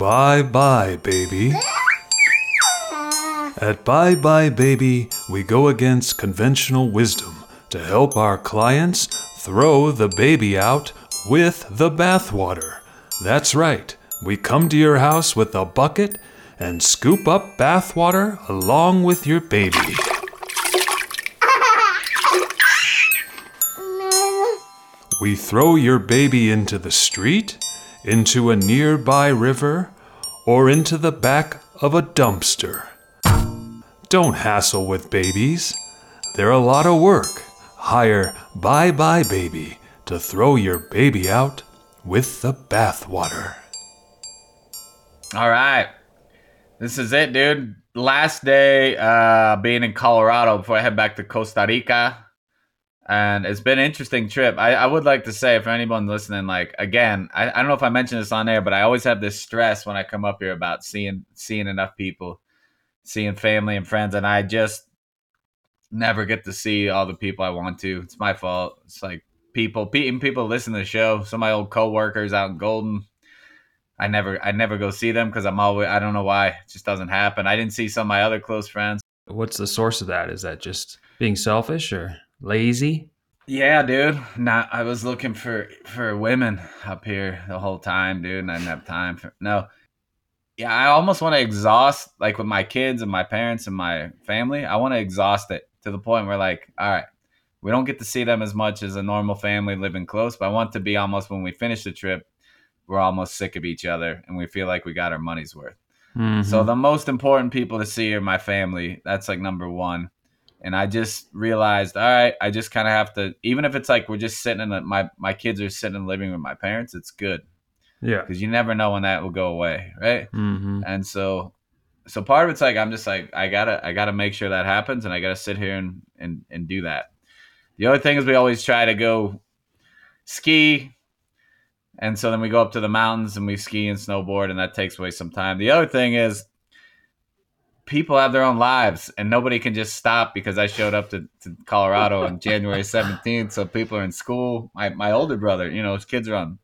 Bye bye, baby. At Bye Bye Baby, we go against conventional wisdom to help our clients throw the baby out with the bathwater. That's right, we come to your house with a bucket and scoop up bathwater along with your baby. We throw your baby into the street, into a nearby river, or into the back of a dumpster. Don't hassle with babies. They're a lot of work. Hire Bye Bye Baby to throw your baby out with the bathwater. All right. This is it, dude. Last day uh, being in Colorado before I head back to Costa Rica. And it's been an interesting trip. I, I would like to say, for anyone listening, like again, I, I don't know if I mentioned this on air, but I always have this stress when I come up here about seeing seeing enough people, seeing family and friends, and I just never get to see all the people I want to. It's my fault. It's like people, even people listen to the show. Some of my old coworkers out in Golden, I never, I never go see them because I'm always, I don't know why, it just doesn't happen. I didn't see some of my other close friends. What's the source of that? Is that just being selfish or lazy? Yeah, dude. Not. I was looking for for women up here the whole time, dude, and I didn't have time for no. Yeah, I almost want to exhaust like with my kids and my parents and my family. I want to exhaust it to the point where like, all right, we don't get to see them as much as a normal family living close, but I want to be almost when we finish the trip, we're almost sick of each other and we feel like we got our money's worth. Mm-hmm. So the most important people to see are my family. That's like number one. And I just realized, all right, I just kind of have to, even if it's like we're just sitting in the, my my kids are sitting in the living room with my parents, it's good yeah. because you never know when that will go away, right? Mm-hmm. And so, so part of it's like I'm just like I gotta I gotta make sure that happens, and I gotta sit here and and and do that. The other thing is we always try to go ski, and so then we go up to the mountains and we ski and snowboard, and that takes away some time. The other thing is people have their own lives, and nobody can just stop because I showed up to, to Colorado on January 17th. So people are in school. My my older brother, you know, his kids are on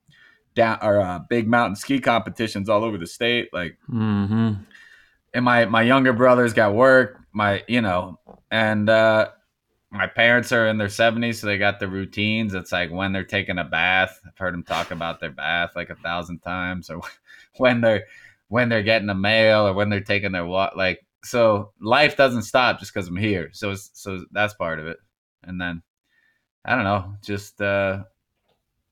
down or uh, big mountain ski competitions all over the state, like Mm-hmm. and my my younger brother's got work my you know and uh my parents are in their 70s so they got the routines it's like when they're taking a bath i've heard them talk about their bath like a thousand times or when they're when they're getting the mail or when they're taking their walk like so life doesn't stop just because i'm here so so that's part of it and then i don't know just uh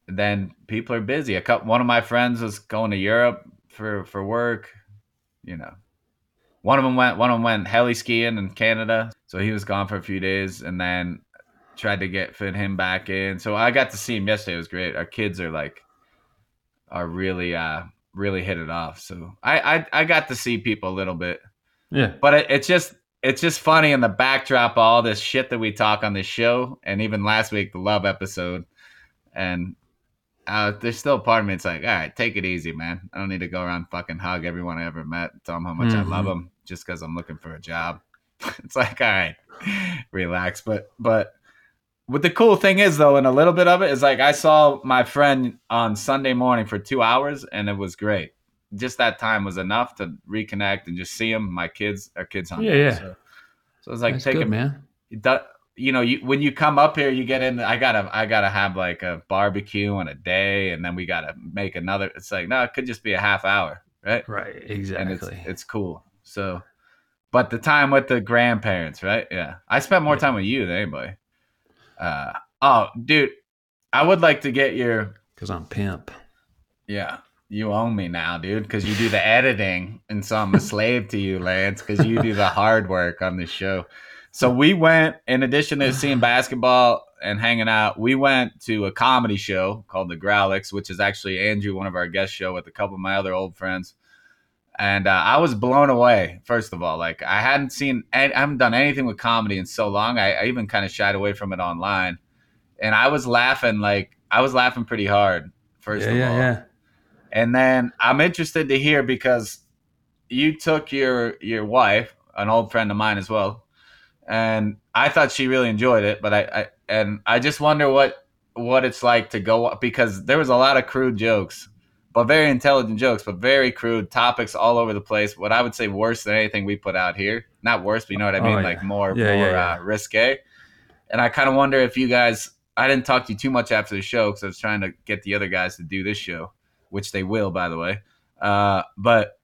then people are busy a couple one of my friends was going to europe for for work you know one of them went one of them went heli skiing in Canada, so he was gone for a few days, and then tried to get fit him back in. So I got to see him yesterday. It was great. Our kids are like are really uh really hit it off. So I I, I got to see people a little bit, Yeah. but it, it's just it's just funny in the backdrop of all this shit that we talk on this show, and even last week the love episode, and. Uh, there's still a part of me. It's like, all right, take it easy, man. I don't need to go around fucking hug everyone I ever met, tell them how much I Mhm. love them just because I'm looking for a job. it's like, all right, relax. But but what the cool thing is though, and a little bit of it is like I saw my friend on Sunday morning for two hours, and it was great. Just that time was enough to reconnect and just see him. My kids, our kids on. Yeah, yeah. So, so it's like That's take good, him man. you know, you when you come up here, you get in. I gotta, I gotta have like a barbecue on a day, and then we gotta make another. It's like no, it could just be a half hour, right? Right. And Exactly. it's it's cool. So, but the time with the grandparents, right? Yeah, I spent more Yeah. time with you than anybody. Uh oh, dude, I would like to get your Because I'm pimp. yeah. You own me now, dude, because you do the editing, and so I'm a slave to you, Lance, because you do the hard work on this show. So we went, in addition to seeing basketball and hanging out, we went to a comedy show called The Grawlix, which is actually Andrew, one of our guest show, with a couple of my other old friends. And uh, I was blown away. First of all, like I hadn't seen, I haven't done anything with comedy in so long. I, I even kind of shied away from it online, and I was laughing like I was laughing pretty hard. First yeah, of yeah, all, yeah. And then I'm interested to hear because you took your your wife, an old friend of mine as well, and I thought she really enjoyed it. But I, I and I just wonder what what it's like to go because there was a lot of crude jokes but very intelligent jokes, but very crude topics all over the place. What I would say worse than anything we put out here. Not worse, but you know what I Oh, mean, yeah. like more Yeah, more yeah. Uh, risque. And I kind of wonder if you guys. I didn't talk to you too much after the show because I was trying to get the other guys to do this show, which they will, by the way. Uh, but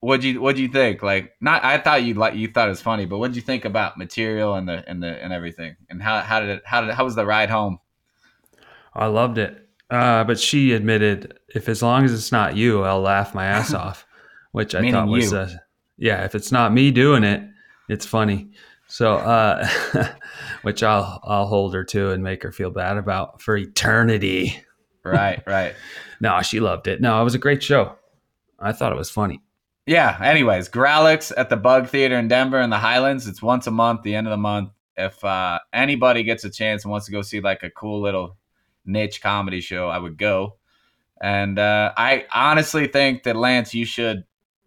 what do you what'd you think? Like, not I thought you like you thought it was funny, but what'd you think about material and the and the and everything? And how how did it how did how was the ride home? I loved it. Uh, but she admitted, if as long as it's not you, I'll laugh my ass off, which I Meaning thought was, uh, yeah, if it's not me doing it, it's funny. So, uh, which I'll I'll hold her to and make her feel bad about for eternity. Right, right. No, she loved it. No, it was a great show. I thought it was funny. Yeah. Anyways, Grawlix at the Bug Theater in Denver in the Highlands. It's once a month, the end of the month. If uh, anybody gets a chance and wants to go see like a cool little niche comedy show, I would go. And uh, I honestly think that Lance, you should.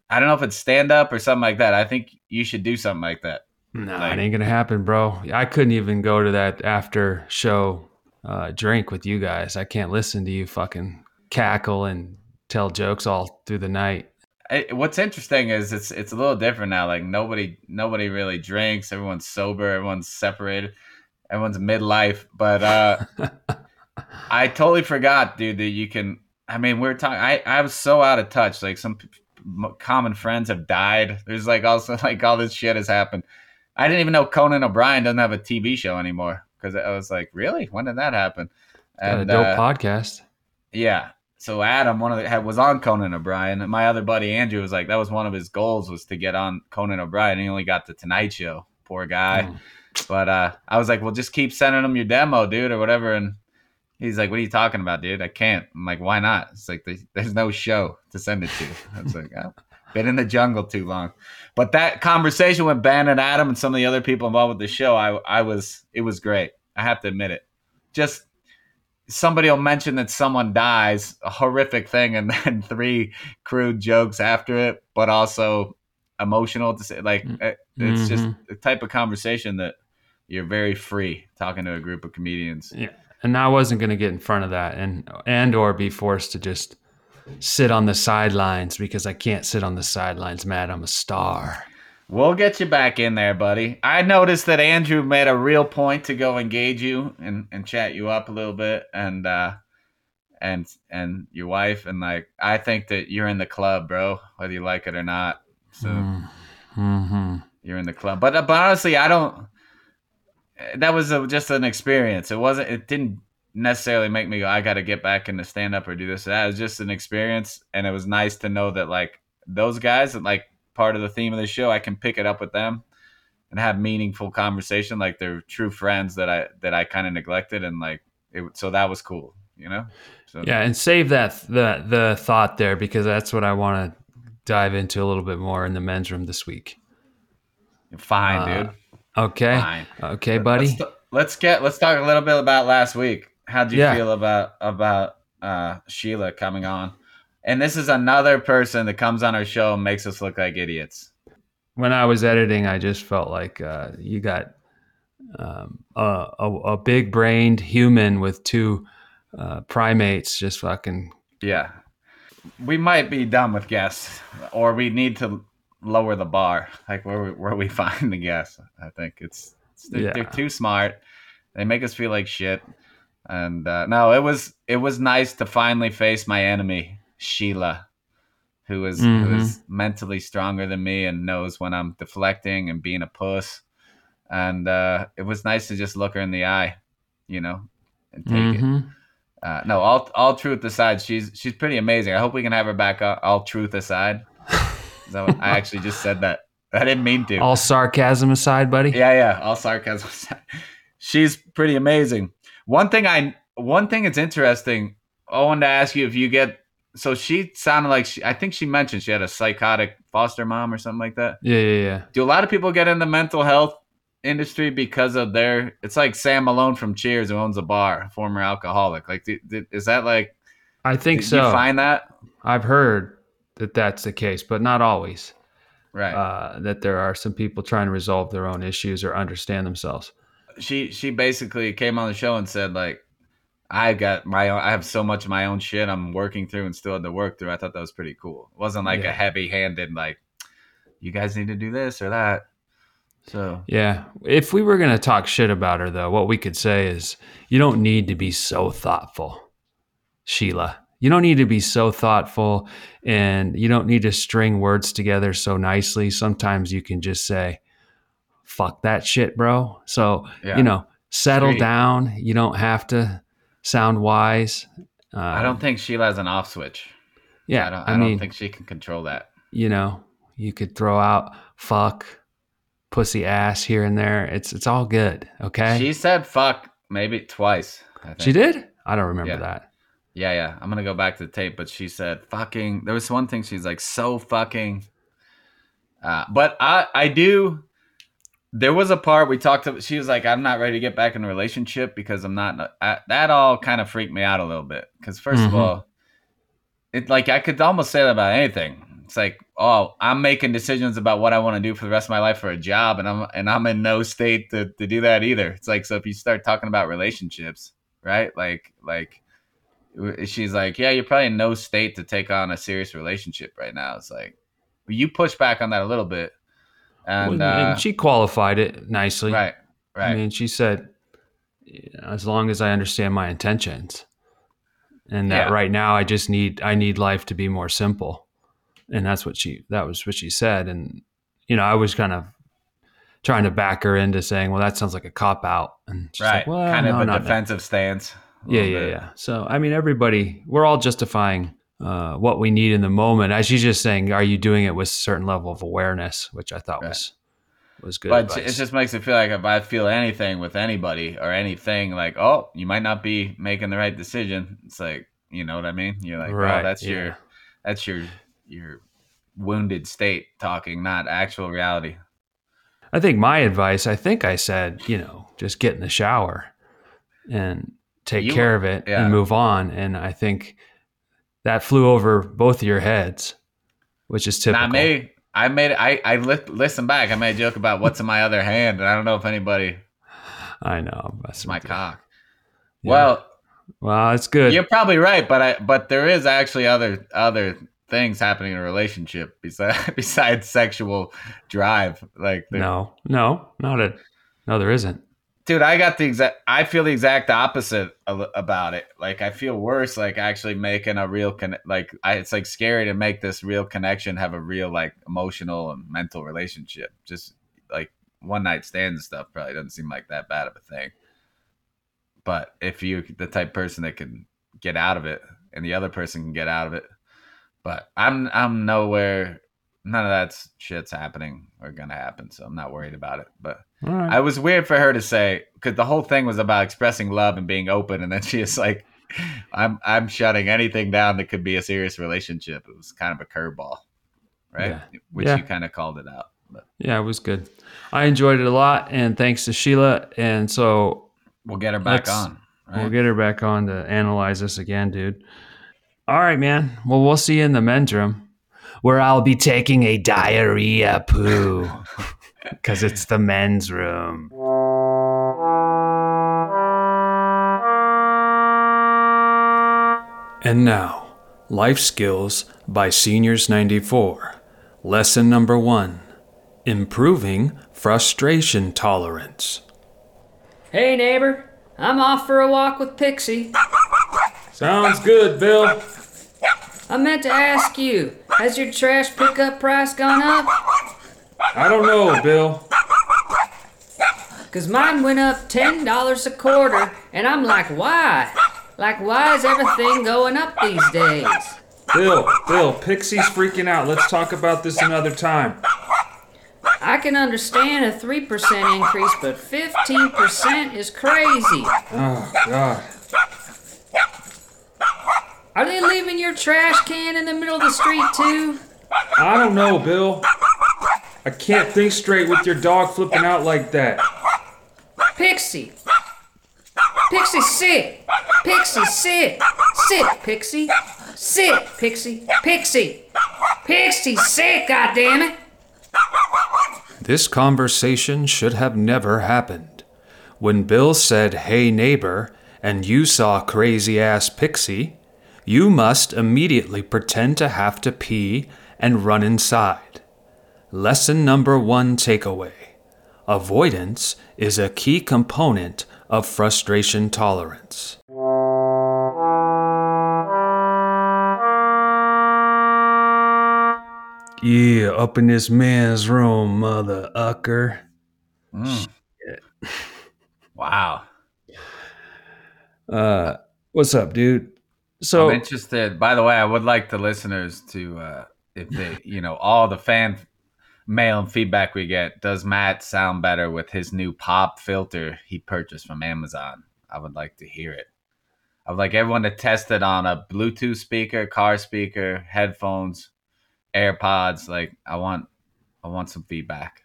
I don't know if it's stand up or something like that. I think you should do something like that. No, Like- it ain't gonna happen, bro. I couldn't even go to that after show uh, drink with you guys. I can't listen to you fucking cackle and tell jokes all through the night. I, what's interesting is it's it's a little different now. Like nobody nobody really drinks. Everyone's sober. Everyone's separated. Everyone's midlife. But uh, I totally forgot, dude, that you can. I mean, we are talking. I I was so out of touch. Like some p- m- common friends have died. There's like also like all this shit has happened. I didn't even know Conan O'Brien doesn't have a TV show anymore because I was like, really? When did that happen? Got a dope uh, podcast. yeah. So Adam, one of the had was on Conan O'Brien. And my other buddy Andrew was like, that was one of his goals was to get on Conan O'Brien. He only got the Tonight Show. Poor guy. Mm. But uh, I was like, well, just keep sending him your demo, dude, or whatever. And he's like, what are you talking about, dude? I can't. I'm like, why not? It's like there's, there's no show to send it to. I was like, oh, been in the jungle too long. But that conversation with Ben and Adam and some of the other people involved with the show, I I was it was great. I have to admit it. Just somebody will mention that someone dies, a horrific thing, and then three crude jokes after it, but also emotional to say. Like it's just Mhm. the type of conversation that you're very free talking to a group of comedians. Yeah. And I wasn't gonna get in front of that and and or be forced to just sit on the sidelines because I can't sit on the sidelines, Matt. I'm a star. We'll get you back in there, buddy. I noticed that Andrew made a real point to go engage you and, and chat you up a little bit and uh and and your wife and like I think that you're in the club, bro, whether you like it or not. So Mm-hmm. you're in the club. But but honestly, I don't that was a, just an experience. It wasn't it didn't necessarily make me go I got to get back into stand up or do this or that. It was just an experience and it was nice to know that like those guys like part of the theme of the show, I can pick it up with them and have meaningful conversation like they're true friends that I that I kind of neglected and like it so that was cool, you know? So Yeah, and save that the the thought there because that's what I want to dive into a little bit more in the men's room this week. fine, Uh, dude. Okay. Fine. Okay, buddy. Let's, let's get let's talk a little bit about last week. How'd you Yeah. feel about about uh, Sheila coming on? And this is another person that comes on our show and makes us look like idiots. when I was editing, I just felt like uh, you got um, a, a, a big brained human with two uh, primates just fucking. Yeah, we might be done with guests, or we need to lower the bar, like where we, where we find the guests. I think it's, it's they're, Yeah. they're too smart. They make us feel like shit. And uh, no, it was it was nice to finally face my enemy, Sheila, who is who Mhm. is mentally stronger than me and knows when I'm deflecting and being a puss. And uh, it was nice to just look her in the eye, you know, and take it. Mhm. Uh, no, all all truth aside, she's she's pretty amazing. I hope we can have her back. All, all truth aside, what- I actually just said that. I didn't mean to. All sarcasm aside, buddy. yeah, yeah. All sarcasm aside, she's pretty amazing. One thing I one thing that's interesting. I wanted to ask you if you get. So she sounded like she. I think she mentioned she had a psychotic foster mom or something like that. Yeah, yeah, yeah. Do a lot of people get in the mental health industry because of their? It's like Sam Malone from Cheers who owns a bar, former alcoholic. Like, did, did, is that like? I think so. you find that? I've heard that that's the case, but not always. Right. Uh, that there are some people trying to resolve their own issues or understand themselves. She she basically came on the show and said like, I got my own, I have so much of my own shit I'm working through and still had to work through. I thought that was pretty cool. It wasn't like Yeah. a heavy handed like you guys need to do this or that. So Yeah. If we were going to talk shit about her, though, what we could say is you don't need to be so thoughtful, Sheila. You don't need to be so thoughtful and you don't need to string words together so nicely. Sometimes you can just say, fuck that shit, bro. So, yeah. you know, settle down. You don't have to sound wise. Uh, I don't think Sheila has an off switch. yeah. I don't, I, I don't mean, think she can control that. you know, you could throw out fuck, pussy ass here and there. It's, it's all good. Okay. She said fuck maybe twice. I think. She did? I don't remember Yeah. that. Yeah, yeah. I'm gonna go back to the tape, but she said fucking. There was one thing she's like so fucking. Uh, but I I do. There was a part we talked about. She was like, "I'm not ready to get back in a relationship because I'm not." I, that all kind of freaked me out a little bit. Because 1st of Mhm. all, it like I could almost say that about anything. It's like, oh, I'm making decisions about what I want to do for the rest of my life for a job, and I'm and I'm in no state to to do that either. It's like so if you start talking about relationships, right? Like like she's like, yeah, you're probably in no state to take on a serious relationship right now. It's like, you push back on that a little bit, and, Well, uh, she qualified it nicely. right, right, I mean, she said, as long as I understand my intentions, and that Yeah. right now I just need I need life to be more simple, and that's what she that was what she said, and you know I was kind of trying to back her into saying, well, that sounds like a cop out, and she's right, like, well, kind no, of a defensive stance. a Yeah, yeah, bit. yeah. So I mean, everybody, we're all justifying uh, what we need in the moment. As she's just saying, are you doing it with a certain level of awareness, which I thought Right. was was good. But advice. it just makes it feel like if I feel anything with anybody or anything, like, oh, you might not be making the right decision. It's like, you know what I mean? You're like, Right, oh, that's yeah. your, that's your, your wounded state talking, not actual reality. I think my advice, I think I said, you know, just get in the shower and take You- care of it yeah. and move on. And I think that flew over both of your heads, which is typical. Not me. I made it. I I li- listen back. I made a joke about what's in my other hand, and I don't know if anybody. I know. It's my cock. Yeah. Well, well, it's good. you're probably right, but I but there is actually other other things happening in a relationship besides besides sexual drive. Like, No, no, not a, no, there isn't. Dude, I got the exact. I feel the exact opposite of, about it. Like, I feel worse. Like actually making a real con. Like, I, it's like scary to make this real connection, have a real like emotional and mental relationship. Just like one night stands and stuff probably doesn't seem like that bad of a thing. But if you the type person that can get out of it, and the other person can get out of it, but I'm I'm nowhere. None of that shit's happening or gonna happen, so I'm not worried about it. But right. I was weird for her to say because the whole thing was about expressing love and being open, and then she is like, "I'm I'm shutting anything down that could be a serious relationship." It was kind of a curveball, right? Yeah. Which Yeah. you kind of called it out. But yeah, it was good. I enjoyed it a lot, and thanks to Sheila. And so we'll get her back on. Right? We'll get her back on to analyze this again, dude. All right, man. Well, we'll see you in the men's room where I'll be taking a diarrhea poo because it's the men's room. And now, Life Skills by Seniors 94. Lesson number one Improving Frustration Tolerance. Hey, neighbor. I'm off for a walk with Pixie. Sounds good, Bill. I meant to ask you, has your trash pickup price gone up? I don't know, Bill. Cause mine went up $10 a quarter, and I'm like, why? Like, why is everything going up these days? Bill, Bill, Pixie's freaking out. Let's talk about this another time. I can understand a 3% increase, but 15% is crazy. Oh, God. Are they leaving your trash can in the middle of the street, too? I don't know, Bill. I can't think straight with your dog flipping out like that. Pixie! Pixie, sit! Pixie, sit! Sit, Pixie! Sit, Pixie! Pixie! Pixie, sit, goddammit! This conversation should have never happened. When Bill said, Hey neighbor, and you saw crazy ass Pixie, you must immediately pretend to have to pee and run inside. Lesson number one takeaway Avoidance is a key component of frustration tolerance. Yeah, up in this man's room, mother ucker. Mm. Wow. Uh, what's up, dude? So I'm interested. By the way, I would like the listeners to, uh, if they, you know, all the fan mail and feedback we get, does Matt sound better with his new pop filter he purchased from Amazon? I would like to hear it. I would like everyone to test it on a Bluetooth speaker, car speaker, headphones, AirPods. Like, I want, I want some feedback.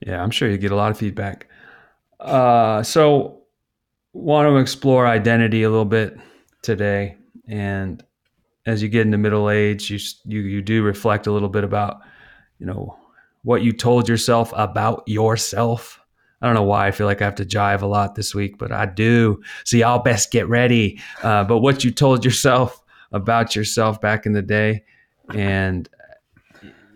Yeah, I'm sure you get a lot of feedback. Uh, so, want to explore identity a little bit today, and as you get into middle age, you you you do reflect a little bit about, you know, what you told yourself about yourself. I don't know why I feel like I have to jive a lot this week, but I do. So y'all best get ready. Uh, but what you told yourself about yourself back in the day, and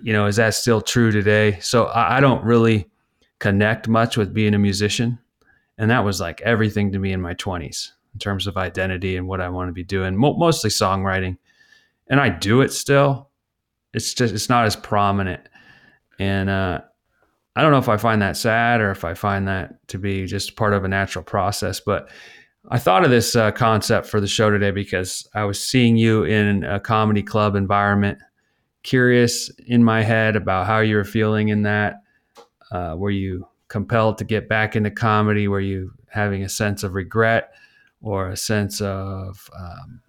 you know, is that still true today? So I, I don't really connect much with being a musician. And that was like everything to me in my 20s in terms of identity and what I want to be doing, Mo- mostly songwriting. And I do it still. It's just, it's not as prominent. And uh, I don't know if I find that sad or if I find that to be just part of a natural process. But I thought of this uh, concept for the show today because I was seeing you in a comedy club environment, curious in my head about how you were feeling in that uh, were you compelled to get back into comedy? Were you having a sense of regret or a sense of um,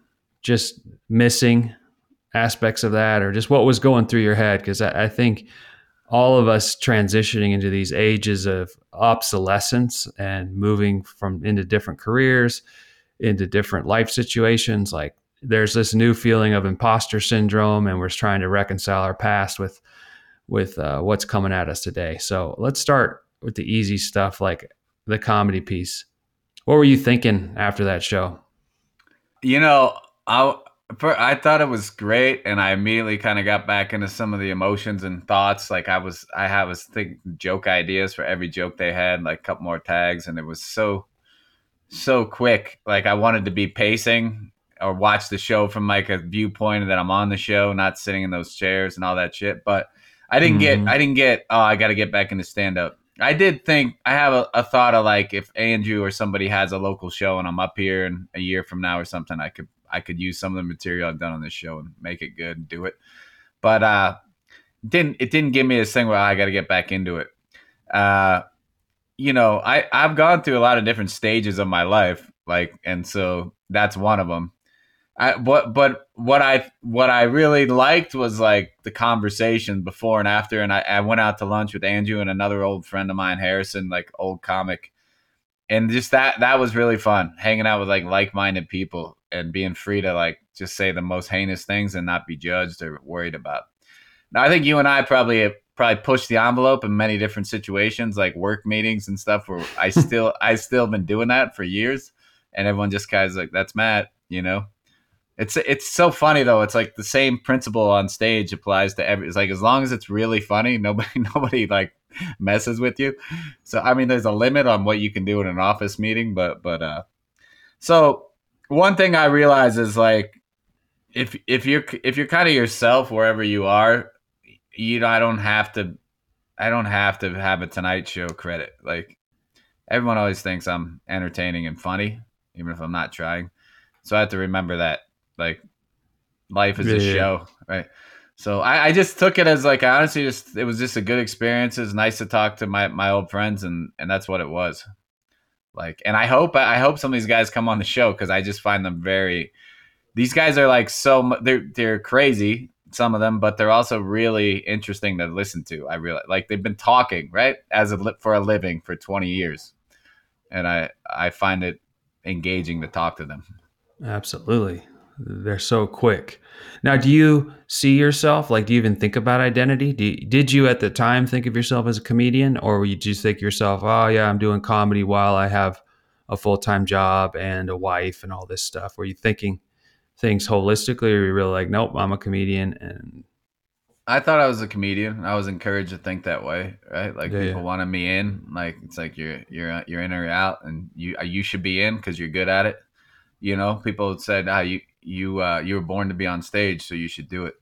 just missing aspects of that, or just what was going through your head? Because I, I think all of us transitioning into these ages of obsolescence and moving from into different careers, into different life situations, like there's this new feeling of imposter syndrome, and we're trying to reconcile our past with with uh, what's coming at us today. So let's start with the easy stuff, like the comedy piece. What were you thinking after that show? You know, I I thought it was great, and I immediately kind of got back into some of the emotions and thoughts. Like I was, I had was thinking joke ideas for every joke they had, like a couple more tags, and it was so so quick. Like I wanted to be pacing or watch the show from like a viewpoint that I'm on the show, not sitting in those chairs and all that shit. But I didn't mm-hmm. get I didn't get oh I got to get back into stand up. I did think I have a, a, thought of like if Andrew or somebody has a local show and I'm up here in a year from now or something, I could I could use some of the material I've done on this show and make it good and do it. But uh didn't it didn't give me this thing where I got to get back into it. Uh you know, I I've gone through a lot of different stages of my life like and so that's one of them. I but but what I what I really liked was like the conversation before and after, and I, I went out to lunch with Andrew and another old friend of mine, Harrison, like old comic, and just that that was really fun, hanging out with like like minded people and being free to like just say the most heinous things and not be judged or worried about. Now I think you and I probably probably pushed the envelope in many different situations, like work meetings and stuff, where I still I still been doing that for years, and everyone just kind of like that's Matt, you know it's it's so funny though. It's like the same principle on stage applies to every. It's like as long as it's really funny, nobody nobody like messes with you. So I mean, there's a limit on what you can do in an office meeting, but but uh, so one thing I realize is like if if you're if you're kind of yourself wherever you are, you know, I don't have to I don't have to have a Tonight Show credit. Like everyone always thinks I'm entertaining and funny, even if I'm not trying. So I have to remember that like life is yeah. a show, right? So I, I, just took it as like honestly just it was just a good experience. It's nice to talk to my, my old friends and and that's what it was. Like and I hope I hope some of these guys come on the show because I just find them very these guys are like so they're they're crazy some of them but they're also really interesting to listen to i realize like they've been talking right as a for a living for 20 years. And i i find it engaging to talk to them. Absolutely they're so quick. Now, do you see yourself like? Do you even think about identity? You, did you at the time think of yourself as a comedian, or you just think yourself, "Oh yeah, I'm doing comedy while I have a full time job and a wife and all this stuff? Were you thinking things holistically, or were you really like, nope, I'm a comedian and I thought I was a comedian. I was encouraged to think that way, right? Like Yeah, people yeah. wanted me in. Like it's like you're you're you're in or out, and you you should be in because you're good at it. You know, people said, "Ah, you you uh, you were born to be on stage, so you should do it."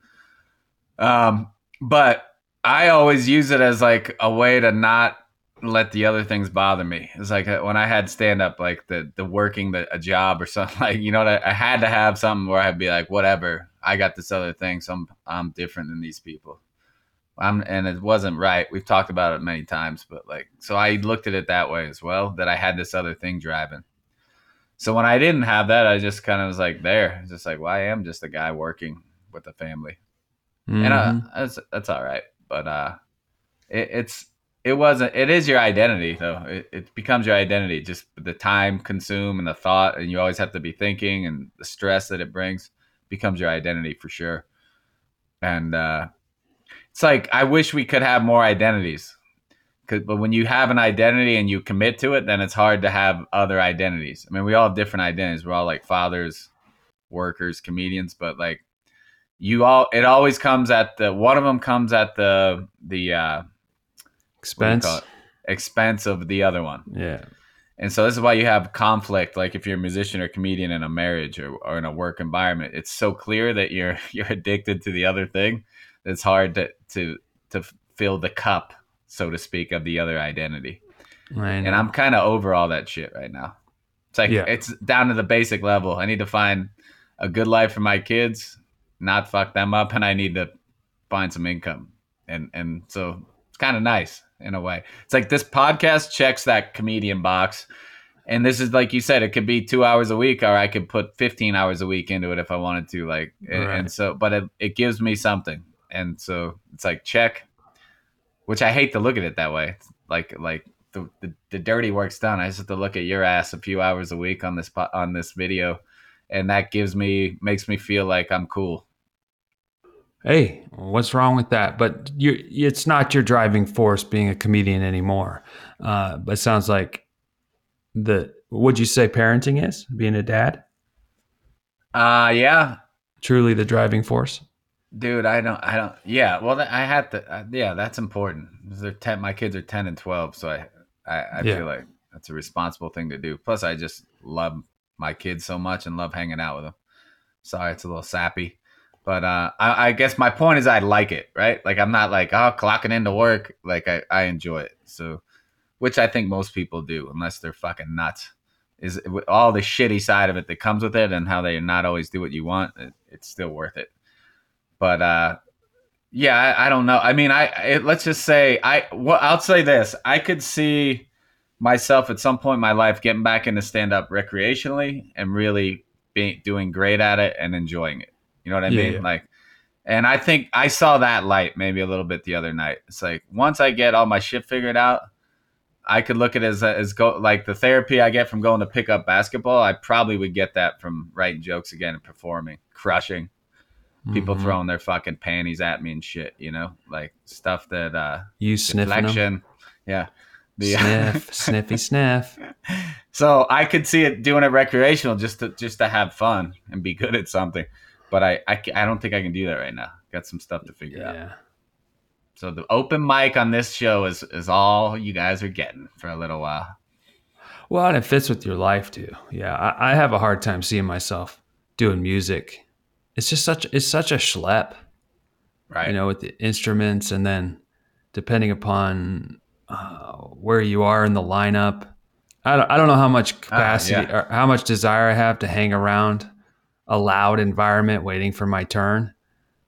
Um, but I always use it as like a way to not let the other things bother me. It's like uh, when I had stand up, like the the working the a job or something like you know that I had to have something where I'd be like, whatever, I got this other thing, so I'm I'm different than these people. I'm and it wasn't right. We've talked about it many times, but like so I looked at it that way as well, that I had this other thing driving. So when I didn't have that, I just kind of was like there, just like, well, I am just a guy working with a family and uh, Mhm. that's that's all right. But uh, it, it's it wasn't. It is your identity though. It, it becomes your identity. Just the time consumed and the thought, and you always have to be thinking, and the stress that it brings becomes your identity for sure. And uh, it's like I wish we could have more identities. But when you have an identity and you commit to it, then it's hard to have other identities. I mean, we all have different identities. We're all like fathers, workers, comedians, but like you all it always comes at the one of them comes at the the uh what do you expense. expense of the other one Yeah. and so this is why you have conflict like if you're a musician or comedian in a marriage or, or in a work environment it's so clear that you're you're addicted to the other thing it's hard to to to fill the cup so to speak of the other identity. And i'm kind of over all that shit right now. It's like Yeah. it's down to the basic level. I need to find a good life for my kids not fuck them up and i need to find some income. And and so it's kind of nice in a way. It's like this podcast checks that comedian box. And this is like you said it could be two hours a week or i could put 15 hours a week into it if i wanted to like and, Right. and so but it, it gives me something. And so it's like check which i hate to look at it that way It's like like the, the, the dirty work's done i just have to look at your ass a few hours a week on this on this video and that gives me makes me feel like i'm cool hey, what's wrong with that? But you, it's not your driving force being a comedian anymore. Uh, but it sounds like the would you say parenting is being a dad uh yeah truly the driving force? Dude i don't i don't yeah well i had to uh, yeah that's important. They're 10 my kids are 10 and 12 so i i, I Yeah. feel like that's a responsible thing to do. Plus i just love my kids so much and love hanging out with them. Sorry it's a little sappy but uh I, I guess my point is i like it right? Like i'm not like oh clocking into work like i, I enjoy it. So which i think most people do unless they're fucking nuts is all the shitty side of it that comes with it and how they not always do what you want it, it's still worth it but uh yeah I, I don't know. I mean i it, let's just say i well i'll say this. I could see myself at some point in my life getting back into stand up recreationally and really being doing great at it and enjoying it. You know what i Yeah, mean? yeah. like and i think i saw that light maybe a little bit the other night. It's like once i get all my shit figured out I could look at it as as go like the therapy I get from going to pick up basketball. I probably would get that from writing jokes again and performing, crushing people Mhm. throwing their fucking panties at me and shit. You know, like stuff that uh, you sniffing them. Yeah, the Sniff, sniffy sniff. so I could see it doing it recreational just to just to have fun and be good at something. But I I, I don't think I can do that right now. Got some stuff to figure out. Yeah. So the open mic on this show is is all you guys are getting for a little while. Well, and it fits with your life too. Yeah, I, I have a hard time seeing myself doing music. It's just such it's such a schlep, Right. you know, with the instruments, and then depending upon uh, where you are in the lineup, I don't I don't know how much capacity Ah, yeah. or how much desire I have to hang around a loud environment waiting for my turn,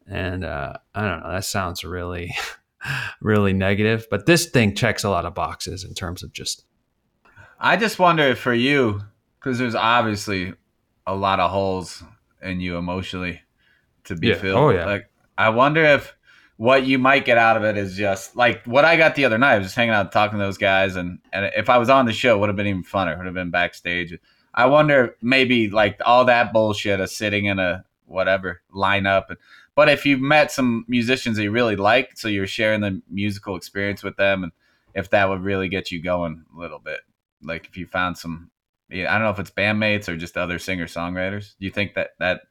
and uh, I don't know. That sounds really really negative, but this thing checks a lot of boxes in terms of just I just wonder if for you, because there's obviously a lot of holes in you emotionally to be Yeah. filled. Oh, yeah. Like I wonder if what you might get out of it is just like what I got the other night. I was just hanging out talking to those guys, and and if I was on the show, it would have been even funner. Would have been backstage. I wonder maybe like all that bullshit of sitting in a whatever lineup. And, but if you've met some musicians that you really like, so you're sharing the musical experience with them, and if that would really get you going a little bit, like if you found some I don't know if it's bandmates or just other singer songwriters. Do you think that that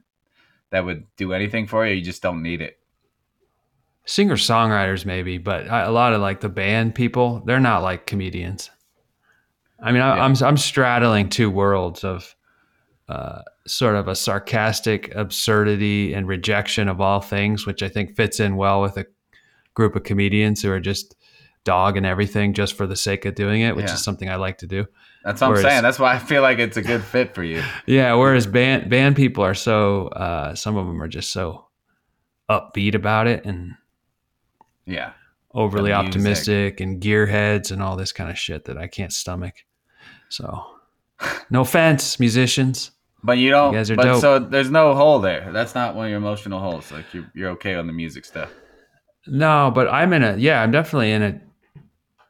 that would do anything for you? You just don't need it. Singer songwriters maybe, but I- a lot of like the band people, they're not like comedians. I mean, I, Yeah. I'm I'm straddling two worlds of uh, sort of a sarcastic absurdity and rejection of all things, which I think fits in well with a group of comedians who are just dog and everything just for the sake of doing it, which Yeah. is something I like to do. That's what Whereas- I'm saying. That's why I feel like it's a good fit for you. Yeah, whereas band band people are so uh, some of them are just so upbeat about it and Yeah. overly optimistic and gearheads and all this kind of shit that I can't stomach. So, no offense, musicians. But you don't. You guys are but dope. so there's no hole there. That's not one of your emotional holes. Like you're you're okay on the music stuff. No, but I'm in a yeah, I'm definitely in a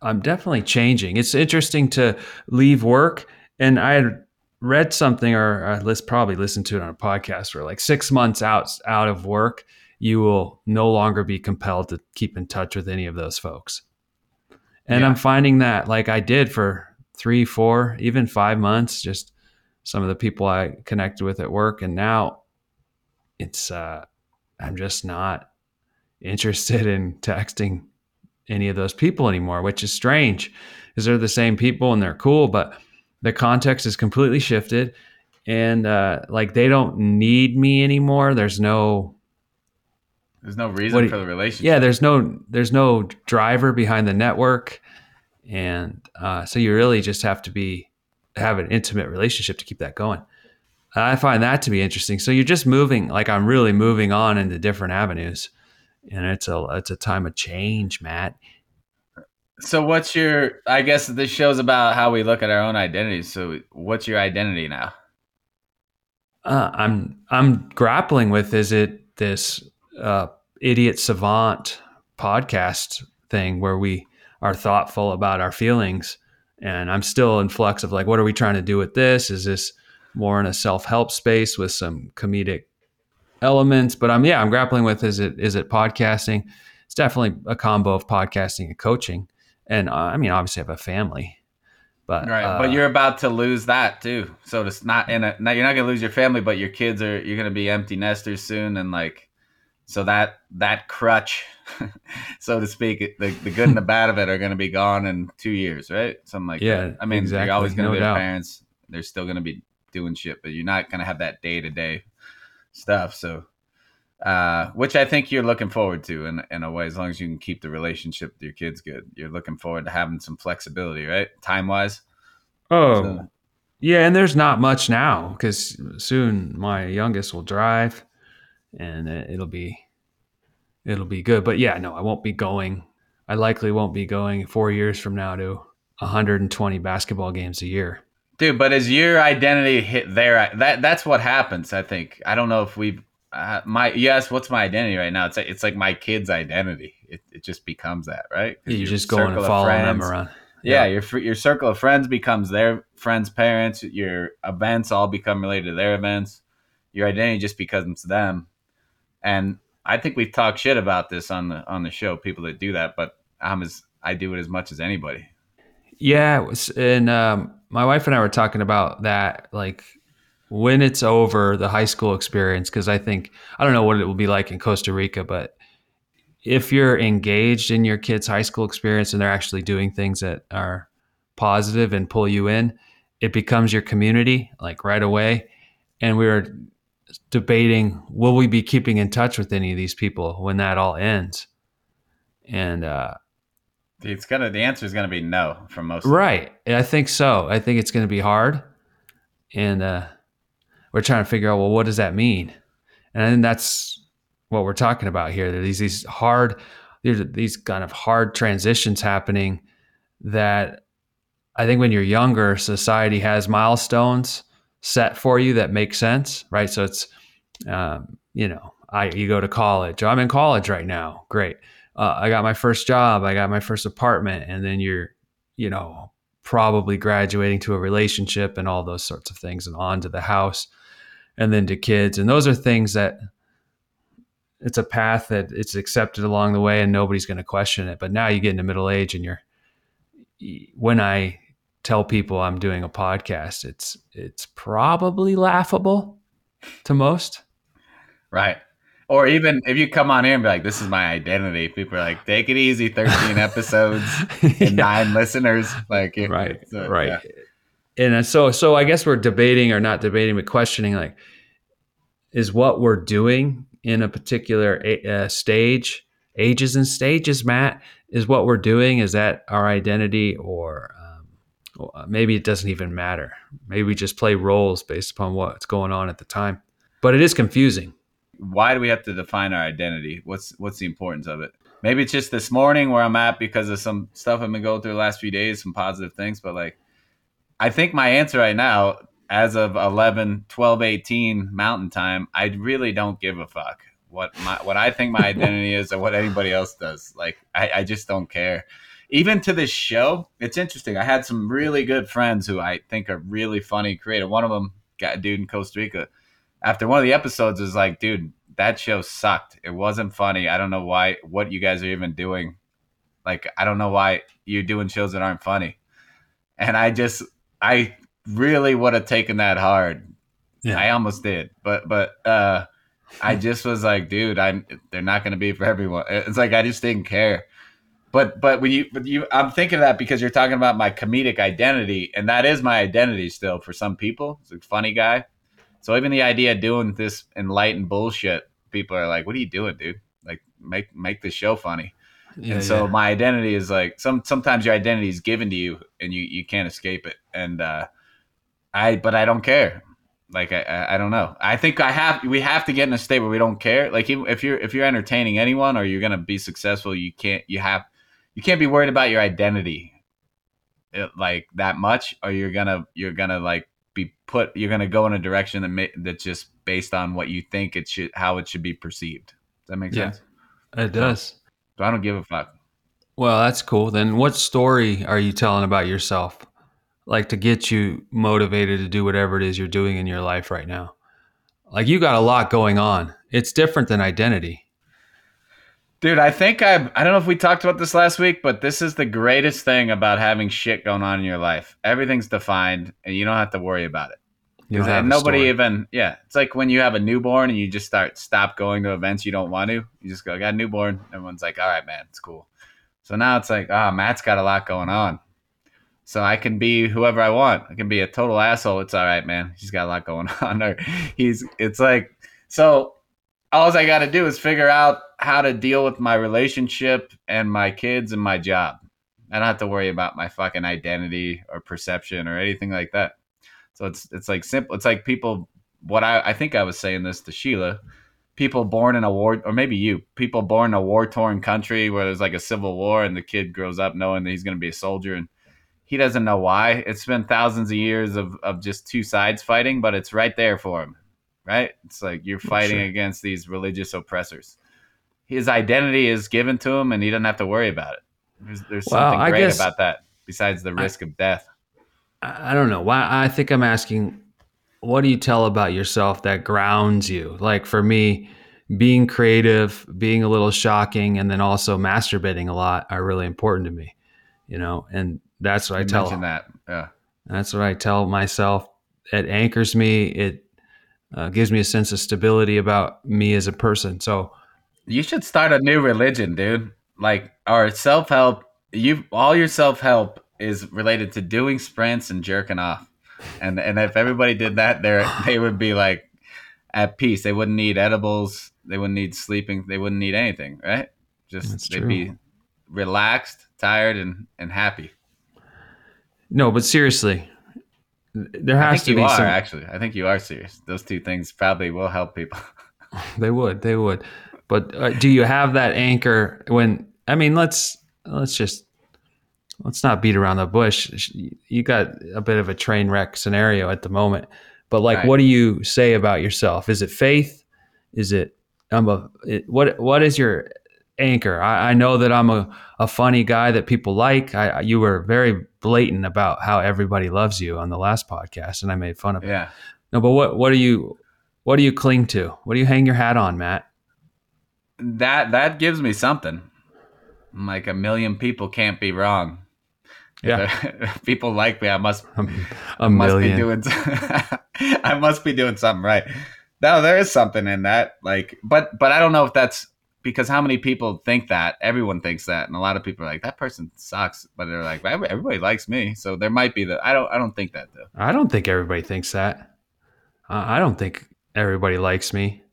I'm definitely changing. It's interesting to leave work and I had read something or I probably listened to it on a podcast where like 6 months out out of work, you will no longer be compelled to keep in touch with any of those folks. And Yeah. I'm finding that like I did for 3, 4, even 5 months just some of the people I connected with at work and now it's uh I'm just not interested in texting any of those people anymore, which is strange because they're the same people and they're cool, but the context is completely shifted and uh, like they don't need me anymore. There's no, There's no reason for the relationship. yeah, there's no, there's no driver behind the network. And uh, so you really just have to be, have an intimate relationship to keep that going. I find that to be interesting. So you're just moving, like I'm really moving on into different avenues. And it's a, it's a time of change, Matt. So what's your? I guess this show's about how we look at our own identities. So what's your identity now? uh, I'm I'm grappling with is it this uh, idiot savant podcast thing where we are thoughtful about our feelings, and I'm still in flux of like, what are we trying to do with this? Is this more in a self help space with some comedic elements? But I'm yeah, I'm grappling with is it is it podcasting? It's definitely a combo of podcasting and coaching, and uh, I mean obviously I have a family, but Right, uh, but you're about to lose that too. So it's not in a. Now you're not gonna lose your family, but your kids are. You're gonna be empty nesters soon, and like, so that that crutch, so to speak, the, the good and the bad of it are gonna be gone in two years, right? Something like Yeah, that. I mean, exactly, you're always gonna no be parents. They're still gonna be doing shit, but you're not gonna have that day to day stuff. So. Uh, which I think you're looking forward to in, in a way, as long as you can keep the relationship with your kids good. You're looking forward to having some flexibility, right? Time wise. Oh, So- yeah, and there's not much now because soon my youngest will drive, and it- it'll be it'll be good. But yeah, no, I won't be going. I likely won't be going four years from now to 120 basketball games a year. Dude, but as your identity hit there, that that's what happens. I think. I don't know if we've uh, my yes. What's my identity right now? It's like, it's like my kid's identity. It, it just becomes that, right? You your just going and of following them around. Yeah, Yeah. your your circle of friends becomes their friends' parents. Your events all become related to their events. Your identity just becomes them. And I think we've talked shit about this on the on the show. People that do that, but I'm as I do it as much as anybody. Yeah, was, and um, my wife and I were talking about that, like when it's over the high school experience, because I think I don't know what it will be like in Costa Rica, but if you're engaged in your kid's high school experience and they're actually doing things that are positive and pull you in, it becomes your community like right away. And we were debating, will we be keeping in touch with any of these people when that all ends? And uh, It's gonna the answer is gonna be no for most. Right. I think so. I think it's to be hard. And uh, we're trying to figure out, well, what does that mean? And that's what we're talking about here. There these, these hard, there's these kind of hard transitions happening that I think when you're younger, society has milestones set for you that make sense, right? So it's, um, you know, I you go to college. I'm in college right now. Great. Uh, I got my first job. I got my first apartment, and then you're, you know, probably graduating to a relationship and all those sorts of things, and on to the house, and then to kids. And those are things that it's a path that it's accepted along the way, and nobody's going to question it. But now you get into middle age, and you're when I tell people I'm doing a podcast, it's it's probably laughable to most. Right. Or even if you come on here and be like, "This is my identity," people are like, "Take it easy." Thirteen episodes and Yeah. nine listeners. Like, right uh, right yeah. and uh, so so i guess we're debating or not debating but questioning like is what we're doing in a particular a- uh, stage ages and stages matt is what we're doing is that our identity or um, maybe it doesn't even matter maybe we just play roles based upon what's going on at the time but it is confusing Why do we have to define our identity? What's what's the importance of it? Maybe it's just this morning where I'm at because of some stuff I've been going through the last few days, some positive things. But like, I think my answer right now, as of 11, 12, 18 mountain time, I really don't give a fuck what my what I think my identity is or what anybody else does. Like, I, I just don't care. Even to this show, it's interesting. I had some really good friends who I think are really funny, creative. One of them got a dude in Costa Rica. After one of the episodes, was like, dude, that show sucked. It wasn't funny. I don't know why. What you guys are even doing? Like, I don't know why you're doing shows that aren't funny. And I just, I really would have taken that hard. Yeah. I almost did, but but uh, I just was like, dude, I they're not going to be for everyone. It's like I just didn't care. But but when you but you, I'm thinking of that because you're talking about my comedic identity, and that is my identity still for some people. It's a funny guy. So even the idea of doing this enlightened bullshit, people are like, "What are you doing, dude? Like make make the show funny." Yeah, and so yeah. my identity is like some sometimes your identity is given to you and you you can't escape it and uh i but i don't care like I, I i don't know i think i have we have to get in a state where we don't care like even if you're if you're entertaining anyone or you're gonna be successful you can't you have you can't be worried about your identity uh, like that much or you're gonna you're gonna like be put you're gonna go in a direction that may, that's just based on what you think it should how it should be perceived does that make Yeah. sense it does so i don't give a fuck Well, that's cool. Then what story are you telling about yourself? Like to get you motivated to do whatever it is you're doing in your life right now. Like you got a lot going on. It's different than identity. Dude, I think I I don't know if we talked about this last week, but this is the greatest thing about having shit going on in your life. Everything's defined and you don't have to worry about it. You don't 'Cause have nobody story. even yeah. It's like when you have a newborn and you just start stop going to events you don't want to. You just go, I got a newborn. Everyone's like, all right, man, it's cool. So now it's like, ah, Matt's got a lot going on. So I can be whoever I want. I can be a total asshole. It's all right, man. He's got a lot going on. Or he's it's like so all I got to do is figure out how to deal with my relationship and my kids and my job. I don't have to worry about my fucking identity or perception or anything like that. So it's it's like simple. It's like people. What I I think I was saying this to Sheila. People born in a war, or maybe you. People born in a war torn country where there's like a civil war, and the kid grows up knowing that he's going to be a soldier, and he doesn't know why. It's been thousands of years of of just two sides fighting, but it's right there for him right? It's like you're fighting Sure. against these religious oppressors. His identity is given to him, and he doesn't have to worry about it. There's, there's Well, something I great about that, besides the risk of death. I I don't know. Why I think I'm asking what do you tell about yourself that grounds you? Like for me, being creative, being a little shocking, and then also masturbating a lot are really important to me. You know, and that's what I tell that. Yeah. That's what I tell myself. It anchors me. It uh, gives me a sense of stability about me as a person. So You should start a new religion, dude. Like our self help. You all your self help is related to doing sprints and jerking off. And and if everybody did that, they they would be like at peace. They wouldn't need edibles. They wouldn't need sleeping. They wouldn't need anything, right? Just That's they'd true. be relaxed, tired, and and happy. no, but seriously, there I has think to you be are some. actually. I think you are serious. Those two things probably will help people. They would. They would. But uh, do you have that anchor when? I mean, let's let's just let's not beat around the bush. You got a bit of a train wreck scenario at the moment. But like, Right. what do you say about yourself? Is it faith? Is it I'm a it, what what is your anchor? I, I know that I'm a, a funny guy that people like. I, you were very blatant about how everybody loves you on the last podcast, and I made fun of it. yeah. No, but what what do you what do you cling to? What do you hang your hat on, Matt? That that gives me something. Like a million people can't be wrong. Yeah. If people like me, I must A must be doing I must be doing something right. No, there is something in that. Like but but I don't know if that's because how many people think that? Everyone thinks that. And a lot of people are like, that person sucks. But they're like, everybody likes me. So there might be that. I don't I don't think that though. I don't think everybody thinks that. I I don't think everybody likes me.